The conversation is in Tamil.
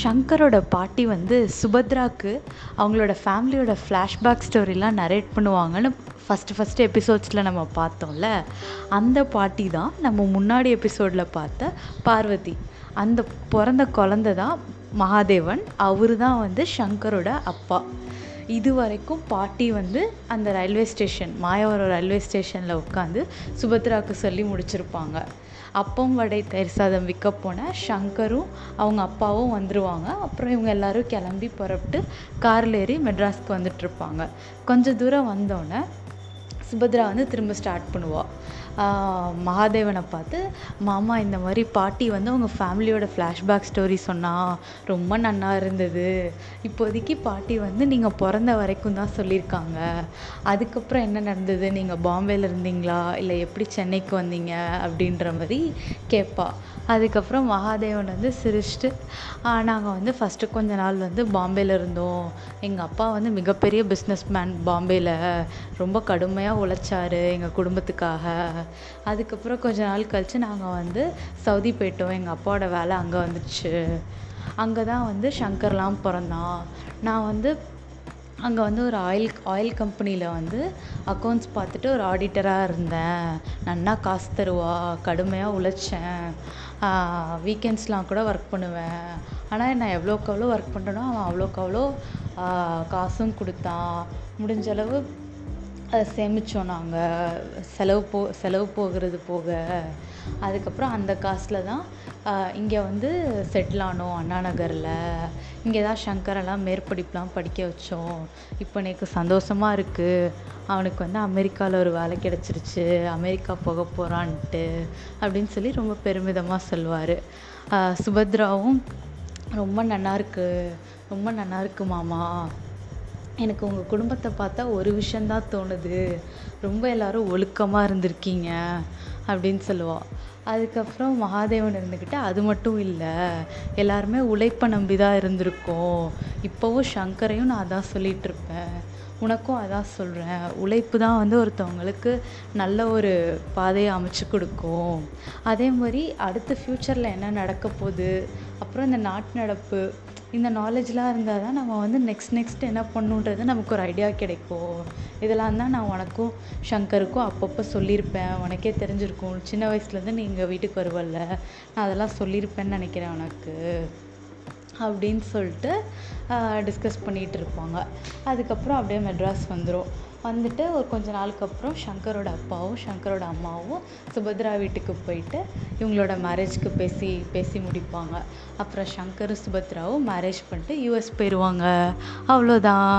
ஷங்கரோட பாட்டி வந்து சுபத்ராவுக்கு அவங்களோட ஃபேமிலியோட ஃப்ளாஷ்பேக் ஸ்டோரிலாம் நரேட் பண்ணுவாங்கன்னு ஃபஸ்ட்டு ஃபஸ்ட்டு எபிசோட்ஸில் நம்ம பார்த்தோம்ல. அந்த பாட்டி தான் நம்ம முன்னாடி எபிசோடில் பார்த்த பார்வதி. அந்த பிறந்த குழந்த தான் மகாதேவன். அவர் தான் வந்து ஷங்கரோட அப்பா. இது வரைக்கும் பாட்டி வந்து அந்த ரயில்வே ஸ்டேஷன் மாயவரம் ரயில்வே ஸ்டேஷனில் உட்காந்து சுபத்ராவுக்கு சொல்லி முடிச்சிருப்பாங்க. அப்பம் வடை தயிர் சாதம் விற்க போன ஷங்கரும் அவங்க அப்பாவும் வந்துருவாங்க. அப்புறம் இவங்க எல்லோரும் கிளம்பி புறப்பட்டு காரில் ஏறி மெட்ராஸ்க்கு வந்துட்டுருப்பாங்க கொஞ்சம் தூரம் வந்தோடனே சுபத்ரா வந்து திரும்ப ஸ்டார்ட் பண்ணுவாள் மகாதேவனை பார்த்து மாமா இந்த மாதிரி பாட்டி வந்து உங்கள் ஃபேமிலியோட ஃப்ளாஷ்பேக் ஸ்டோரி சொன்னால் ரொம்ப நன்னா இருந்தது. இப்போதைக்கு பாட்டி வந்து நீங்கள் பிறந்த வரைக்கும் தான் சொல்லியிருக்காங்க அதுக்கப்புறம் என்ன நடந்தது? நீங்கள் பாம்பேயில் இருந்தீங்களா? இல்லை எப்படி சென்னைக்கு வந்தீங்க? அப்படின்ற மாதிரி கேட்பா அதுக்கப்புறம் மகாதேவன் வந்து சிரிச்சிட்டு நாங்கள் வந்து ஃபஸ்ட்டு கொஞ்ச நாள் வந்து பாம்பேயில் இருந்தோம். எங்கள் அப்பா வந்து மிகப்பெரிய பிஸ்னஸ் மேன் பாம்பேயில் ரொம்ப கடுமையாக உழைச்சாரு எங்கள் குடும்பத்துக்காக. அதுக்கப்புறம் கொஞ்ச நாள் கழித்து நாங்கள் வந்து சவுதி போயிட்டோம். எங்கள் அப்பாவோட வேலை அங்கே வந்துடுச்சு அங்கே தான் வந்து ஷங்கர்லாம் பிறந்தான். நான் வந்து அங்கே வந்து ஒரு ஆயில் ஆயில் கம்பெனியில் வந்து அக்கௌண்ட்ஸ் பார்த்துட்டு ஒரு ஆடிட்டராக இருந்தேன். நன்னா காசு தருவா கடுமையாக உழைச்சேன். வீக்கெண்ட்ஸ்லாம் கூட ஒர்க் பண்ணுவேன். ஆனால் நான் எவ்வளோக்கு எவ்வளோ ஒர்க் பண்ணுறேனோ அவன் அவ்வளோக்கு அவ்வளோ காசும் கொடுத்தான். முடிஞ்சளவு சேமித்தோம் நாங்கள் செலவு போ செலவு போகிறது போக. அதுக்கப்புறம் அந்த காசில் தான் இங்கே வந்து செட்டில் ஆனோம் அண்ணா நகரில் இங்கே தான் சங்கரெல்லாம் மேற்படிப்புலாம் படிக்க வச்சோம். இப்போ எனக்கு சந்தோஷமாக இருக்குது அவனுக்கு வந்து அமெரிக்காவில் ஒரு வேலை கிடச்சிருச்சு. அமெரிக்கா போக போகிறான்ட்டு அப்படின்னு சொல்லி ரொம்ப பெருமிதமாக சொல்லுவார். சுபத்ராவும் ரொம்ப நல்லாயிருக்கு ரொம்ப நல்லாயிருக்கு இருக்கு மாமா. எனக்கு உங்கள் குடும்பத்தை பார்த்தா ஒரு விஷயந்தான் தோணுது. ரொம்ப எல்லோரும் ஒழுக்கமாக இருந்திருக்கீங்க அப்படின்னு சொல்லுவாள் அதுக்கப்புறம் மகாதேவன் இருந்துக்கிட்டு அது மட்டும் இல்லை எல்லாருமே உழைப்பை நம்பி தான் இருந்திருக்கோம். இப்போவும் ஷங்கரையும் நான் அதான் சொல்லிகிட்ருப்பேன் உனக்கும் அதான் சொல்கிறேன் உழைப்பு தான் வந்து ஒருத்தவங்களுக்கு நல்ல ஒரு பாதையை அமைச்சு கொடுக்கும். அதே மாதிரி அடுத்த ஃப்யூச்சரில் என்ன நடக்க போகுது? அப்புறம் இந்த நாட்டு நடப்பு இந்த நாலேஜ்லாம் இருந்தால் தான் நம்ம வந்து நெக்ஸ்ட் நெக்ஸ்ட் என்ன பண்ணணுன்றது நமக்கு ஒரு ஐடியா கிடைக்கும். இதெல்லாம் தான் நான் உனக்கும் ஷங்கருக்கும் அப்பப்போ சொல்லியிருப்பேன். உனக்கே தெரிஞ்சிருக்கும். சின்ன வயசுலேருந்து நீ எங்கள் வீட்டுக்கு வருவல்ல. நான் அதெல்லாம் சொல்லியிருப்பேன்னு நினைக்கிறேன் உனக்கு. அப்படின்னு சொல்லிட்டு டிஸ்கஸ் பண்ணிகிட்டு இருப்பாங்க. அதுக்கப்புறம் அப்படியே மெட்ராஸ் வந்துடும் வந்துட்டு ஒரு கொஞ்ச நாளுக்கு அப்புறம் ஷங்கரோட அப்பாவும் ஷங்கரோட அம்மாவும் சுபத்ரா வீட்டுக்கு போயிட்டு இவங்களோட மேரேஜ்க்கு பேசி பேசி முடிப்பாங்க. அப்புறம் ஷங்கரும் சுபத்ராவும் மேரேஜ் பண்ணிட்டு யூஎஸ் போயிடுவாங்க அவ்வளோதான்.